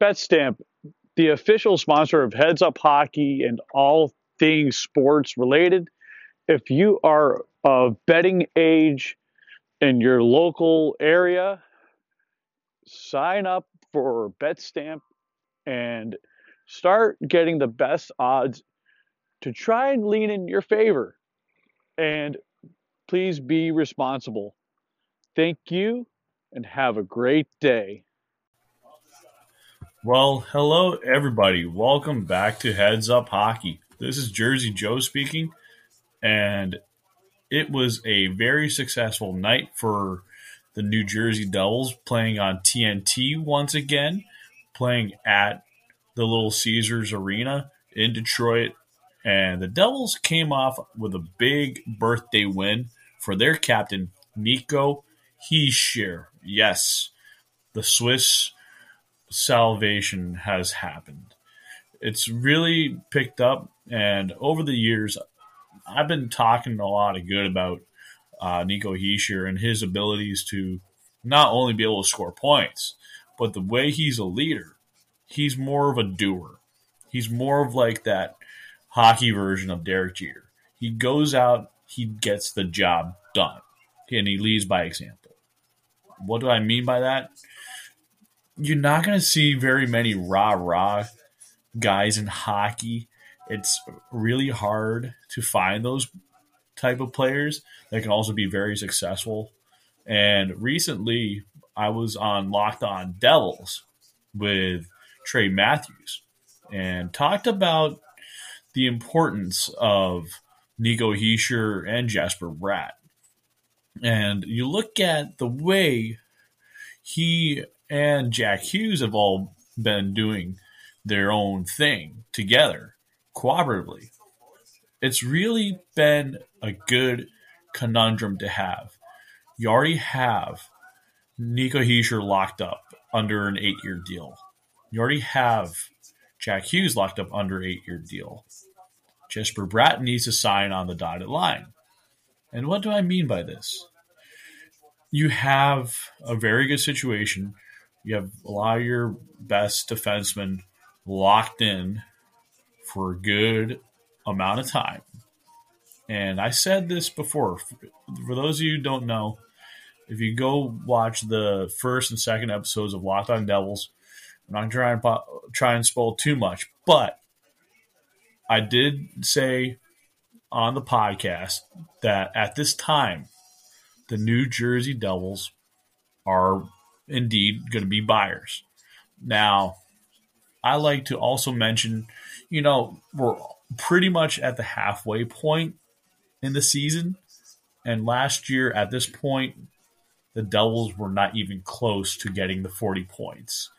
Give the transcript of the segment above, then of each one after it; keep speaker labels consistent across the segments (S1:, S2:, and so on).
S1: BetStamp, the official sponsor of Heads Up Hockey and all things sports related. If you are of betting age in your local area, sign up for BetStamp and start getting the best odds to try and lean in your favor. And please be responsible. Thank you and have a great day.
S2: Well, hello everybody. Welcome back to Heads Up Hockey. This is Jersey Joe speaking, and it was a very successful night for the New Jersey Devils playing on TNT once again, playing at the Little Caesars Arena in Detroit. And the Devils came off with a big birthday win for their captain, Nico Hischier. Yes, the Swiss salvation has happened. It's really picked up, and over the years, I've been talking a lot of good about uh, Nico Hischier and his abilities to not only be able to score points, but the way he's a leader. He's more of a doer. He's more of like that hockey version of Derek Jeter. He goes out, he gets the job done, and he leads by example. What do I mean by that? You're not going to see very many rah rah guys in hockey. It's really hard to find those type of players that can also be very successful. And recently, I was on Locked On Devils with Trey Matthews and talked about the importance of Nico Hischier and Jesper Bratt. And you look at the way he and Jack Hughes have all been doing their own thing together, cooperatively. It's really been a good conundrum to have. You already have Nico Hischier locked up under an eight year deal. You already have Jack Hughes locked up under eight year deal. Jesper Bratt needs to sign on the dotted line. And what do I mean by this? You have a very good situation. You have a lot of your best defensemen locked in for a good amount of time. And I said this before. For those of you who don't know, if you go watch the first and second episodes of Locked On Devils, I'm not trying to try and spoil too much, but I did say on the podcast that at this time, the New Jersey Devils are indeed going to be buyers. Now, I like to also mention, you know, we're pretty much at the halfway point in the season. And last year at this point, the Devils were not even close to getting the 40 points.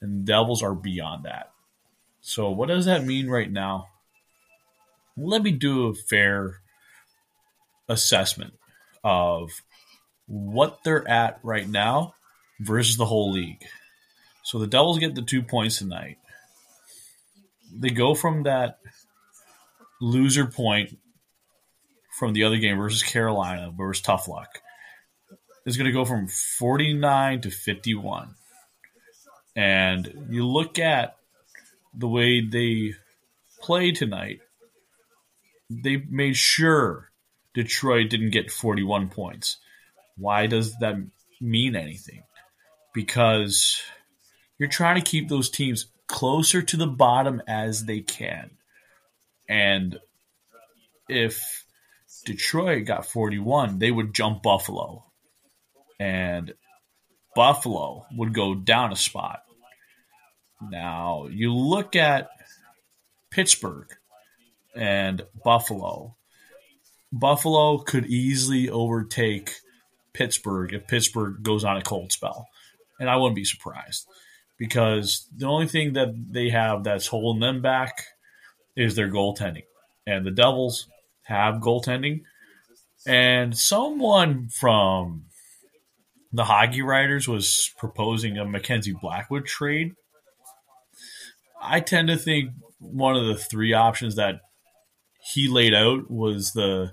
S2: And the Devils are beyond that. So, what does that mean right now? Let me do a fair assessment of what they're at right now versus the whole league. So, the Devils get the two points tonight. They go from that loser point from the other game versus Carolina versus Tough Luck is going to go from 49 to 51. And you look at the way they play tonight, they made sure Detroit didn't get 41 points. Why does that mean anything? Because you're trying to keep those teams closer to the bottom as they can. And if Detroit got 41, they would jump Buffalo. And Buffalo would go down a spot. Now, you look at Pittsburgh and Buffalo. Buffalo could easily overtake Pittsburgh if Pittsburgh goes on a cold spell. And I wouldn't be surprised because the only thing that they have that's holding them back is their goaltending. And the Devils have goaltending. And someone from the Hockey Writers was proposing a Mackenzie Blackwood trade. I tend to think one of the three options that he laid out was the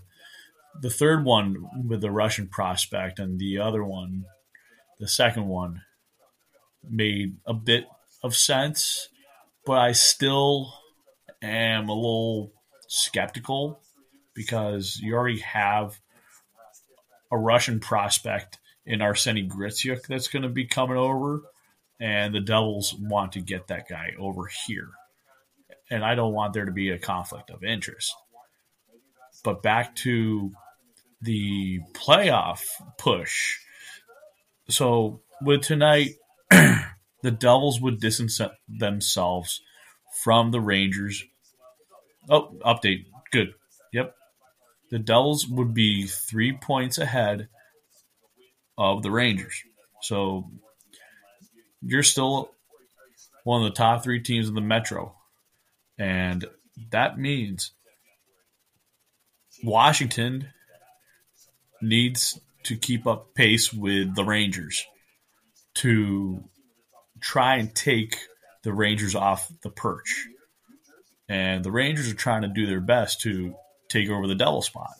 S2: the third one with the Russian prospect, and the other one, the second one, made a bit of sense, but I still am a little skeptical because you already have a Russian prospect in Arseny Gritsyuk that's going to be coming over, and the Devils want to get that guy over here. And I don't want there to be a conflict of interest. But back to the playoff push. So with tonight, the Devils would distance themselves from the Rangers. Oh, update. Good. Yep. The Devils would be three points ahead of the Rangers. So you're still one of the top three teams in the Metro. And that means Washington needs to keep up pace with the Rangers to try and take the Rangers off the perch. And the Rangers are trying to do their best to take over the Devil spot.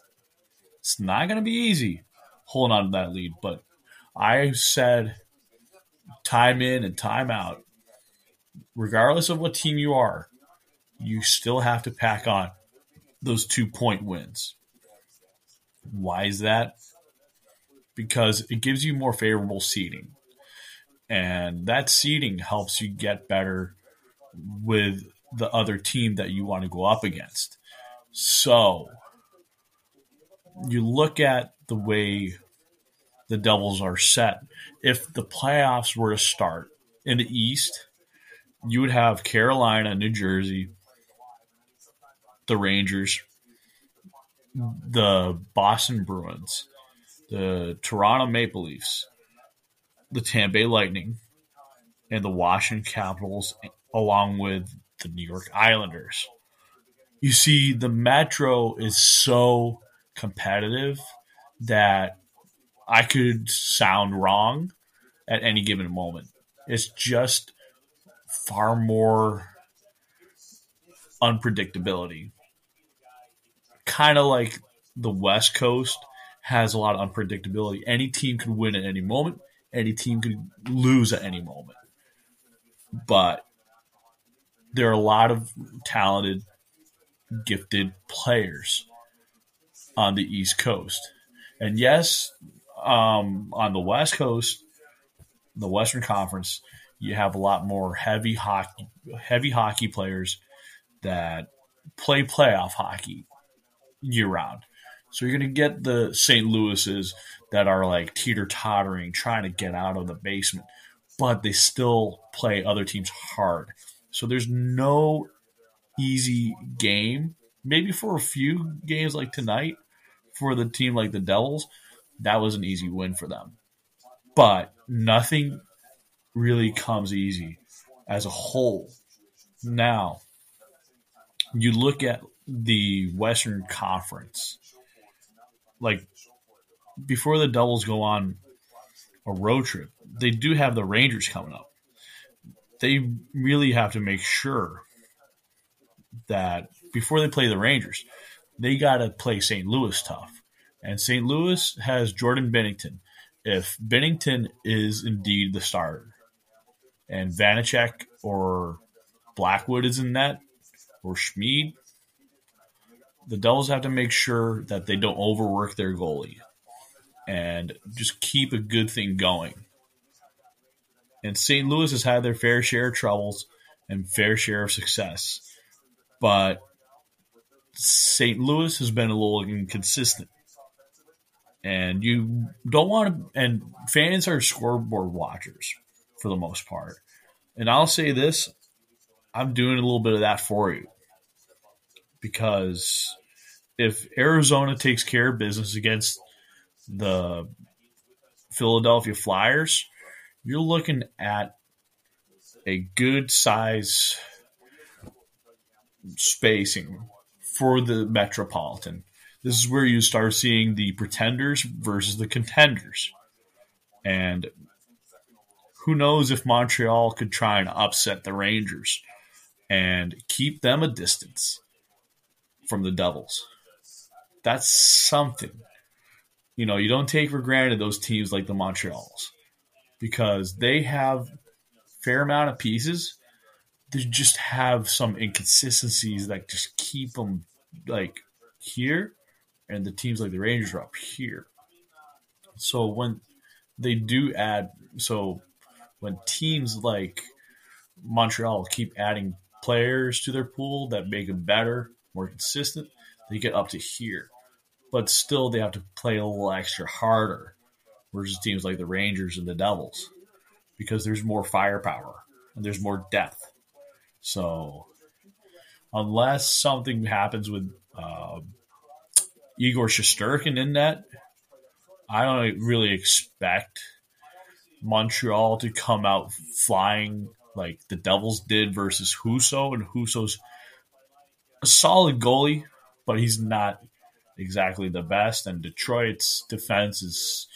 S2: It's not going to be easy holding on to that lead, but I said time in and time out, regardless of what team you are, you still have to pack on those two point wins. Why is that? Because it gives you more favorable seating. And that seeding helps you get better with the other team that you want to go up against. So you look at the way the Devils are set. If the playoffs were to start in the East, you would have Carolina, New Jersey, the Rangers, the Boston Bruins, the Toronto Maple Leafs, the Tampa Bay Lightning, and the Washington Capitals, along with the New York Islanders. You see, the Metro is so competitive that I could sound wrong at any given moment. It's just far more unpredictability. Kind of like the West Coast has a lot of unpredictability. Any team could win at any moment, any team could lose at any moment. But there are a lot of talented, gifted players on the East Coast. And yes, um, on the West Coast, the Western Conference, you have a lot more heavy hockey, heavy hockey players that play playoff hockey year round. So you're going to get the St. Louis's that are like teeter tottering, trying to get out of the basement, but they still play other teams hard. So there's no easy game. Maybe for a few games like tonight, for the team like the Devils, that was an easy win for them. But nothing really comes easy as a whole. Now, you look at the Western Conference, like before the Devils go on a road trip, they do have the Rangers coming up. They really have to make sure that before they play the Rangers, they got to play St. Louis tough. And St. Louis has Jordan Binnington. If Binnington is indeed the starter, and Vanecek or Blackwood is in that, or Schmid, the Devils have to make sure that they don't overwork their goalie and just keep a good thing going. And St. Louis has had their fair share of troubles and fair share of success. But St. Louis has been a little inconsistent and you don't want to. And fans are scoreboard watchers for the most part. And I'll say this: I'm doing a little bit of that for you because if Arizona takes care of business against the Philadelphia Flyers, you're looking at a good size spacing for the Metropolitan this is where you start seeing the pretenders versus the contenders. And who knows if Montreal could try and upset the Rangers and keep them a distance from the Devils. That's something. You know, you don't take for granted those teams like the Montreals because they have fair amount of pieces they just have some inconsistencies that just keep them like here, and the teams like the Rangers are up here. So when they do add, so when teams like Montreal keep adding players to their pool that make them better, more consistent, they get up to here. But still, they have to play a little extra harder versus teams like the Rangers and the Devils because there's more firepower and there's more depth. So, unless something happens with uh, Igor Shesterkin in that, I don't really expect Montreal to come out flying like the Devils did versus Husso, and Husso's a solid goalie, but he's not exactly the best. And Detroit's defense is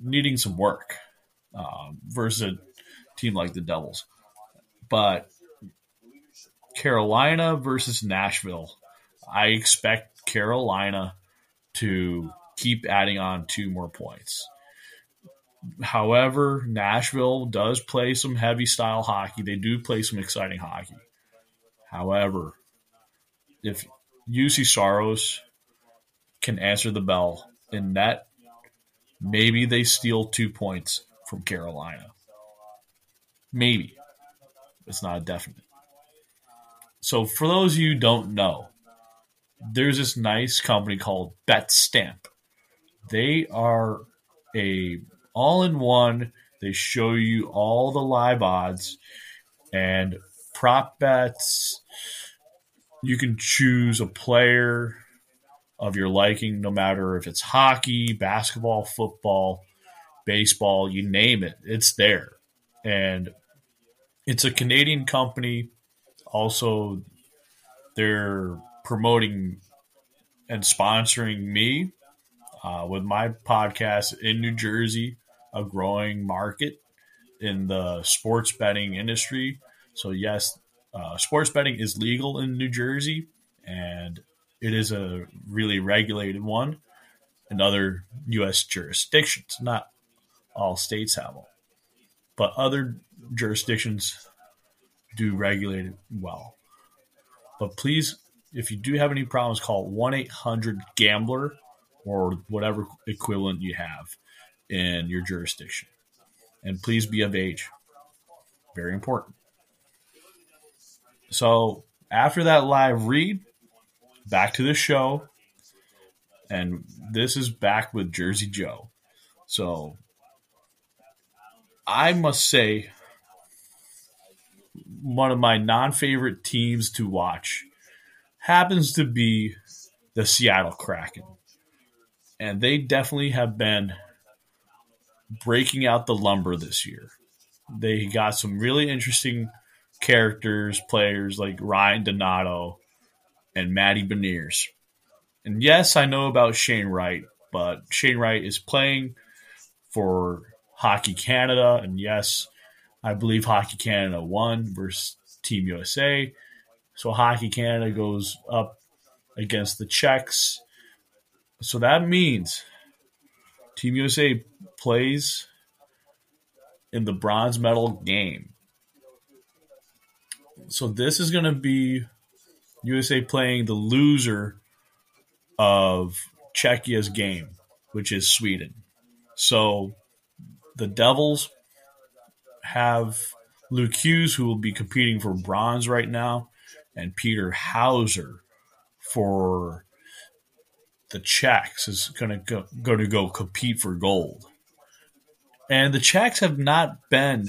S2: needing some work um, versus a team like the Devils. But Carolina versus Nashville, I expect Carolina to keep adding on two more points. However, Nashville does play some heavy style hockey. They do play some exciting hockey. However, if Juuse Saros can answer the bell in net, maybe they steal two points from Carolina. Maybe. It's not a definite. So, for those of you who don't know, there's this nice company called BetStamp. They are a all in one. They show you all the live odds and prop bets. You can choose a player of your liking, no matter if it's hockey, basketball, football, baseball, you name it, it's there. And it's a Canadian company. Also, they're promoting and sponsoring me uh, with my podcast in New Jersey a growing market in the sports betting industry. So, yes, uh, sports betting is legal in New Jersey, and it is a really regulated one in other U.S. jurisdictions. Not all states have them, but other jurisdictions do regulate it well. But please, if you do have any problems, call 1 800 Gambler or whatever equivalent you have in your jurisdiction. And please be of age. Very important. So after that live read, back to the show. And this is back with Jersey Joe. So I must say, one of my non favorite teams to watch happens to be the Seattle Kraken. And they definitely have been breaking out the lumber this year. They got some really interesting characters, players like Ryan Donato and Matty Beniers. And yes, I know about Shane Wright, but Shane Wright is playing for Hockey Canada. And yes, I believe Hockey Canada won versus Team USA. So Hockey Canada goes up against the Czechs. So that means Team USA plays in the bronze medal game. So this is going to be USA playing the loser of Czechia's game, which is Sweden. So the Devils have Luke Hughes, who will be competing for bronze right now, and Peter Hauser for the Czechs is going to go, go to go compete for gold. And the Czechs have not been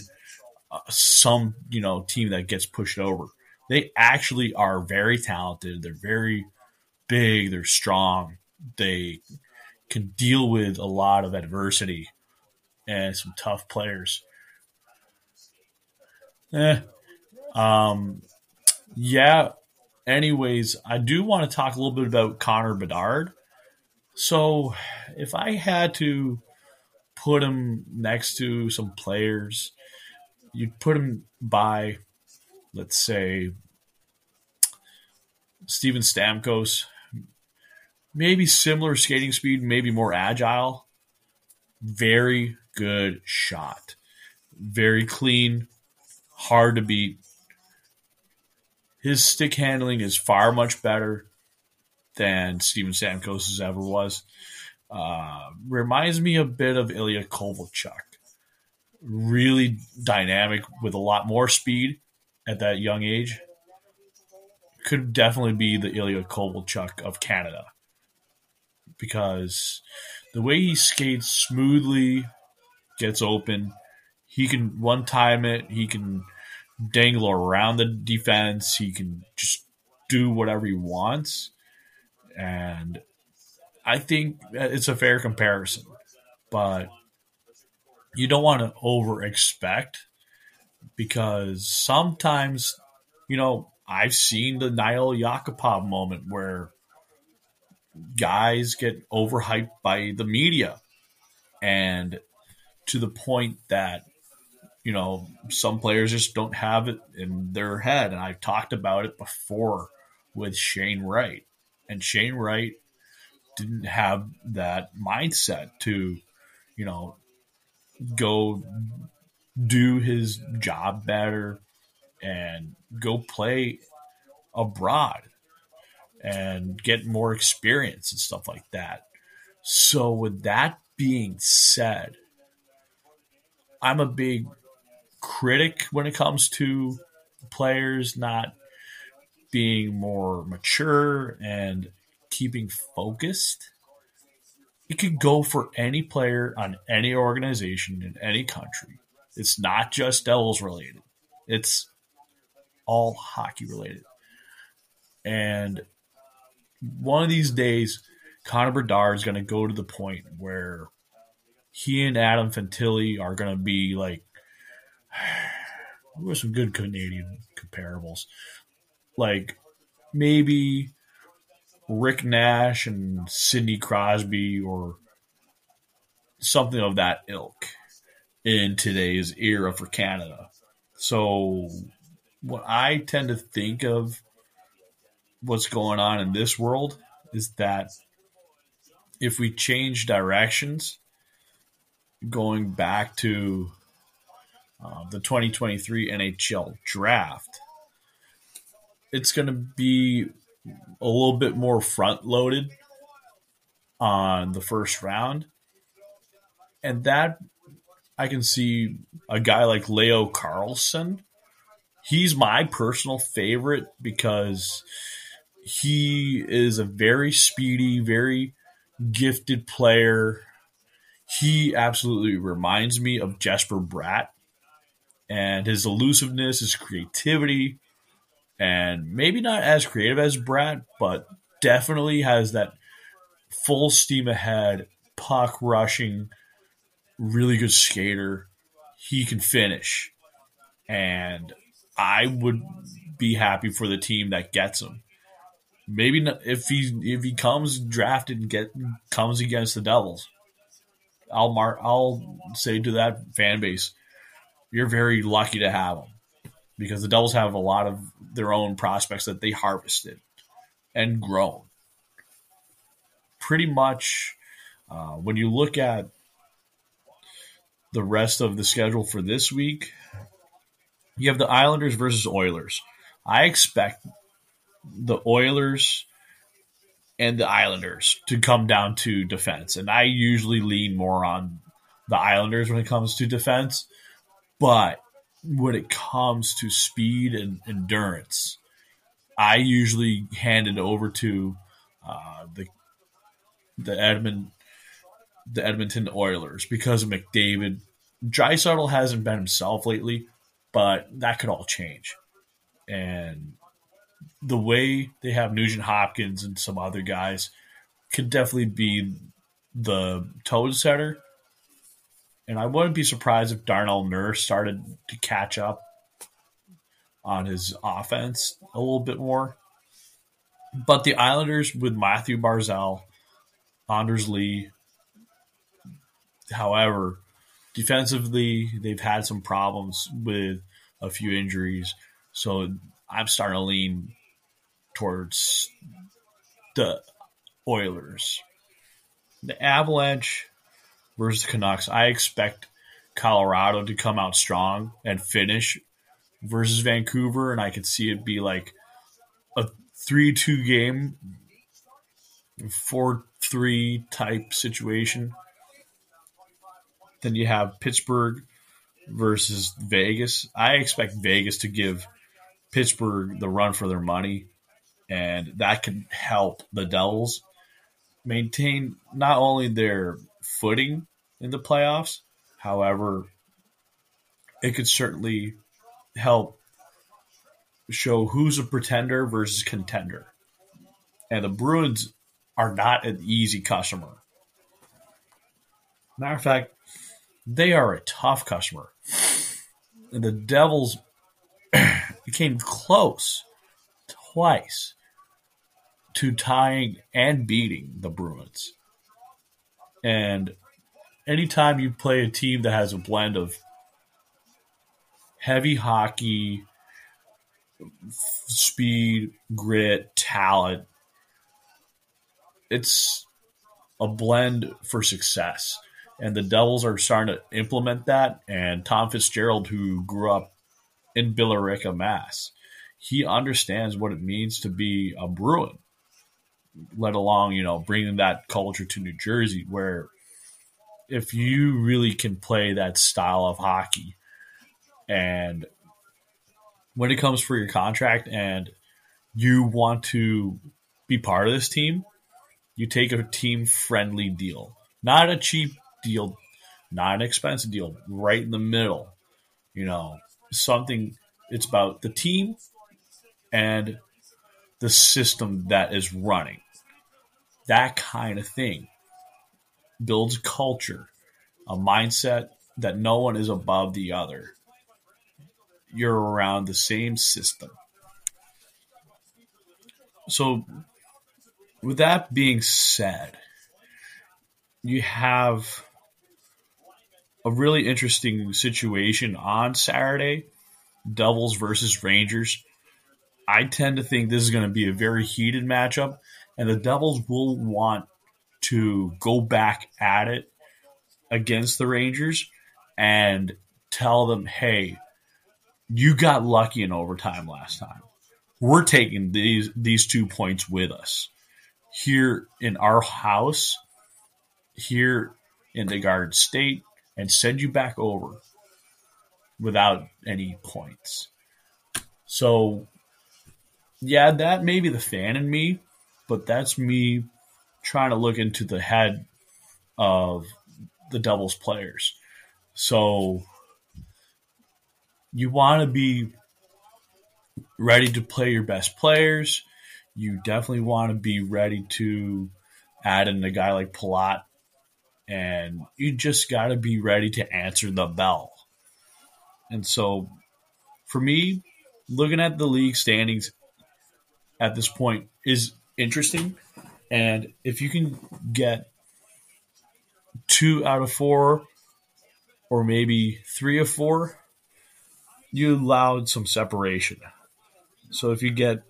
S2: uh, some you know team that gets pushed over. They actually are very talented. They're very big. They're strong. They can deal with a lot of adversity and some tough players. Eh. Um, yeah. Anyways, I do want to talk a little bit about Connor Bedard. So, if I had to put him next to some players, you'd put him by, let's say, Steven Stamkos. Maybe similar skating speed, maybe more agile. Very good shot. Very clean, hard to beat. his stick handling is far much better than Steven Stamkos's ever was. Uh, reminds me a bit of Ilya Kovalchuk. Really dynamic with a lot more speed at that young age. Could definitely be the Ilya Kovalchuk of Canada because the way he skates smoothly, gets open, he can one time it, he can dangle around the defense, he can just do whatever he wants. And I think it's a fair comparison, but you don't want to over expect because sometimes, you know, I've seen the Nail Yakupov moment where guys get overhyped by the media and to the point that you know some players just don't have it in their head. And I've talked about it before with Shane Wright. And Shane Wright didn't have that mindset to you know go do his job better and go play abroad and get more experience and stuff like that. So, with that being said, I'm a big critic when it comes to players not being more mature and keeping focused. It could go for any player on any organization in any country. It's not just Devils related. It's all hockey related. And one of these days, Connor Bedard is going to go to the point where he and Adam Fantilli are going to be like, what are some good Canadian comparables? Like maybe Rick Nash and Sidney Crosby or something of that ilk in today's era for Canada. So, what I tend to think of what's going on in this world is that if we change directions, going back to uh, the 2023 NHL draft, it's going to be a little bit more front loaded on the first round. And that I can see a guy like Leo Carlsson. He's my personal favorite because he is a very speedy, very gifted player. He absolutely reminds me of Jesper Bratt and his elusiveness, his creativity, and maybe not as creative as Bratt, but definitely has that full steam ahead, puck rushing, really good skater. He can finish. And I would be happy for the team that gets him maybe not, if he if he comes drafted and get comes against the Devils, I'll mark I'll say to that fan base, you're very lucky to have him because the Devils have a lot of their own prospects that they harvested and grown. Pretty much, uh, when you look at the rest of the schedule for this week, you have the Islanders versus Oilers. I expect the Oilers and the Islanders to come down to defense. And I usually lean more on the Islanders when it comes to defense. But when it comes to speed and endurance, I usually hand it over to uh, the the Edmund the Edmonton Oilers because of McDavid. Draisaitl hasn't been himself lately, but that could all change. And the way they have Nugent Hopkins and some other guys could definitely be the tone setter. And I wouldn't be surprised if Darnell Nurse started to catch up on his offense a little bit more. But the Islanders with Mathew Barzal, Anders Lee, however, defensively, they've had some problems with a few injuries. So I'm starting to lean towards the Oilers. The Avalanche versus the Canucks, I expect Colorado to come out strong and finish versus Vancouver, and I could see it be like a 3 2 game, 4 3 type situation. Then you have Pittsburgh versus Vegas. I expect Vegas to give Pittsburgh the run for their money, and that can help the Devils maintain not only their footing in the playoffs, however, it could certainly help show who's a pretender versus contender. And the Bruins are not an easy customer. Matter of fact, they are a tough customer. And the Devils came close twice to tying and beating the Bruins. And anytime you play a team that has a blend of heavy hockey, speed, grit, talent, it's a blend for success. And the Devils are starting to implement that. And Tom Fitzgerald, who grew up in Billerica, Mass, he understands what it means to be a Bruin, let alone, you know, bringing that culture to New Jersey, where if you really can play that style of hockey and when it comes for your contract and you want to be part of this team, you take a team friendly deal, not a cheap deal, not an expensive deal, right in the middle. You know, something it's about the team and the system that is running. That kind of thing builds culture, a mindset that no one is above the other. You're around the same system. So, with that being said, you have a really interesting situation on Saturday Devils versus Rangers. I tend to think this is going to be a very heated matchup, and the Devils will want to go back at it against the Rangers and tell them, hey, you got lucky in overtime last time. We're taking these these two points with us here in our house, here in the Garden State, and send you back over without any points. So, yeah, that may be the fan in me, but that's me trying to look into the head of the Devils players. So you want to be ready to play your best players. You definitely want to be ready to add in a guy like Palat. And you just got to be ready to answer the bell. And so for me, looking at the league standings at this point is interesting and if you can get two out of four, or maybe three of four, you allowed some separation. So if you get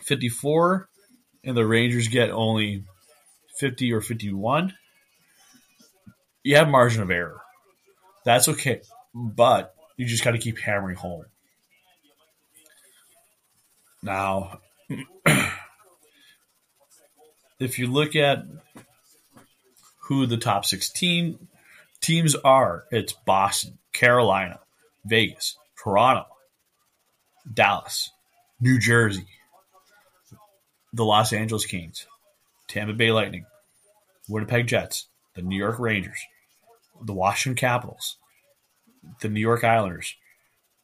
S2: 54 and the Rangers get only 50 or 51, you have margin of error. That's okay. But you just got to keep hammering home. Now, if you look at who the top 16 teams are, it's Boston, Carolina, Vegas, Toronto, Dallas, New Jersey, the Los Angeles Kings, Tampa Bay Lightning, Winnipeg Jets, the New York Rangers, the Washington Capitals, the New York Islanders,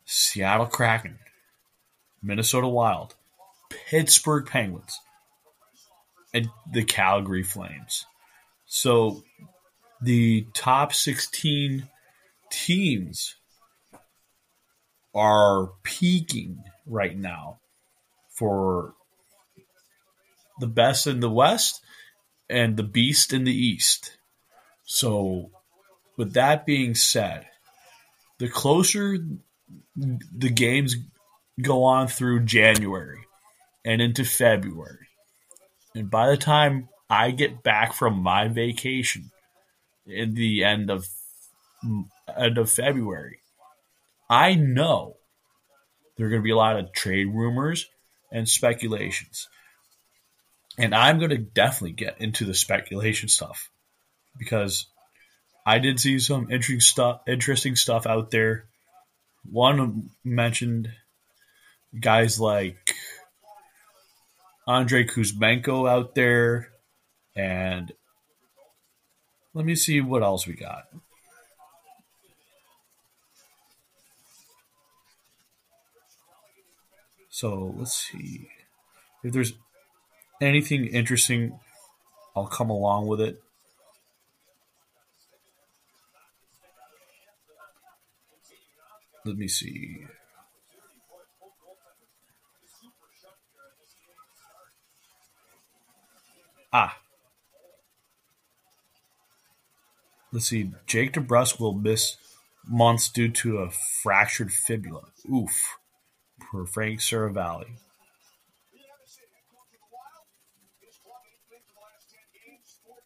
S2: Seattle Kraken, Minnesota Wild, Pittsburgh Penguins, and the Calgary Flames. So the top 16 teams are peaking right now for the best in the West and the beast in the East. So, with that being said, the closer the games go on through January and into February, and by the time I get back from my vacation in the end of end of February, I know there are going to be a lot of trade rumors. and speculations. And I'm going to definitely get into the speculation stuff because I did see some interesting stuff, interesting stuff out there. One mentioned guys like Andrei Kuzmenko out there, and let me see what else we got. So let's see if there's anything interesting. I'll come along with it. Let me see. Ah. Let's see. Jake DeBrusk will miss months due to a fractured fibula. Oof. For Frank Seravalli.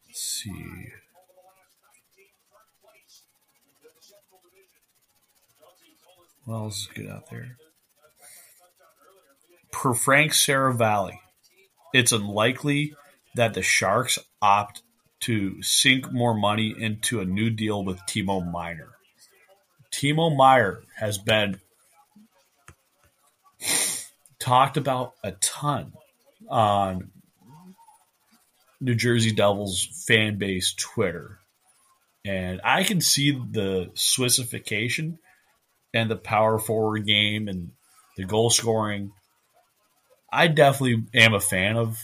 S2: Let's see. Else is good out there? Per Frank Seravalli, it's unlikely that the Sharks opt to sink more money into a new deal with Timo Meier. Timo Meier has been talked about a ton on New Jersey Devils fan base Twitter. And I can see the Swissification and the power forward game and the goal scoring. I definitely am a fan of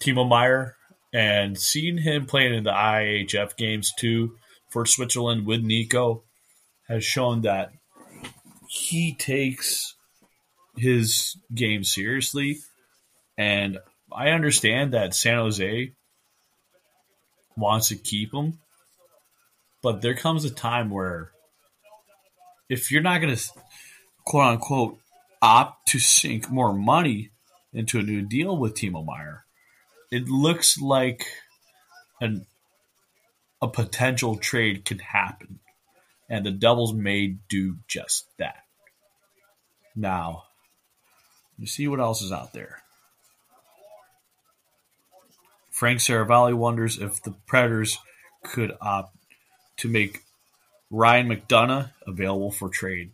S2: Timo Meier and seeing him playing in the IHF games too for Switzerland with Nico has shown that he takes his game seriously. And I understand that San Jose wants to keep him, but there comes a time where if you're not going to quote unquote opt to sink more money into a new deal with Timo Meier, it looks like an a potential trade can happen, and the Devils may do just that. Now, you see what else is out there. Frank Seravalli wonders if the Predators could opt to make Ryan McDonagh available for trade.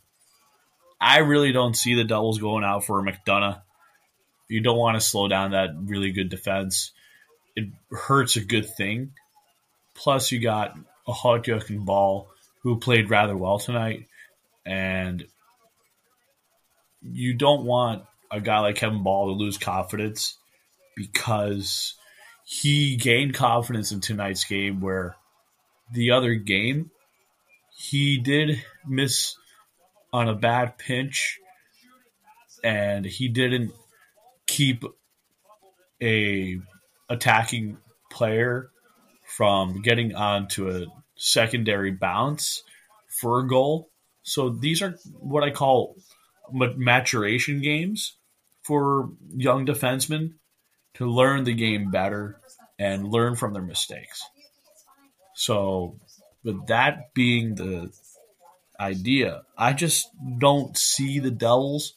S2: I really don't see the Devils going out for a McDonagh. You don't want to slow down that really good defense. It hurts a good thing. Plus, you got Okhotiuk and Bahl who played rather well tonight, and you don't want a guy like Kevin Bahl to lose confidence because he gained confidence in tonight's game where the other game he did miss on a bad pinch and he didn't keep a attacking player from getting onto a secondary bounce for a goal. So these are what I call maturation games for young defensemen to learn the game better and learn from their mistakes. So with that being the idea, I just don't see the Devils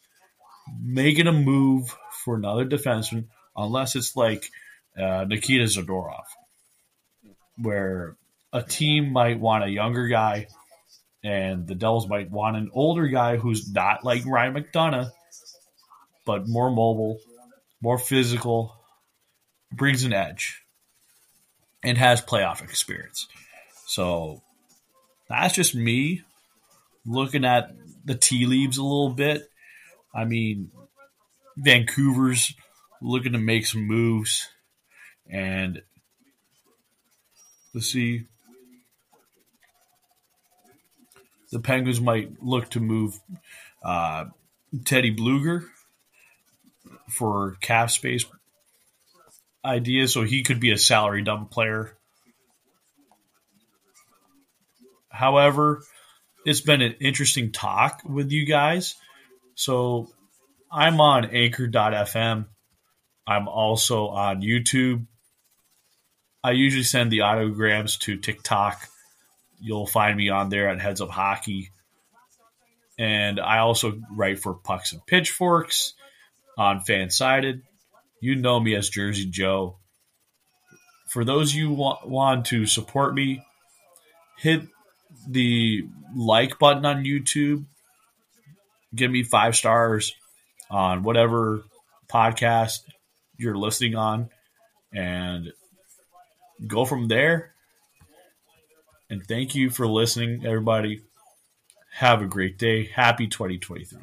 S2: making a move for another defenseman unless it's like uh, Nikita Zadorov, where a team might want a younger guy and the Devils might want an older guy who's not like Ryan McDonagh, but more mobile, more physical, brings an edge, and has playoff experience. So that's just me looking at the tea leaves a little bit. I mean, Vancouver's looking to make some moves, and let's see. The Penguins might look to move uh, Teddy Blueger for cap space ideas, so he could be a salary dump player However, it's been an interesting talk with you guys. So I'm on anchor.fm. I'm also on YouTube. I usually send the audiograms to TikTok. You'll find me on there at Heads Up Hockey. And I also write for Pucks and Pitchforks. on Fansided. You know me as Jersey Joe. For those you want, want to support me, hit the like button on YouTube. Give me five stars on whatever podcast you're listening on and go from there. And thank you for listening, everybody. Have a great day. Happy 2023.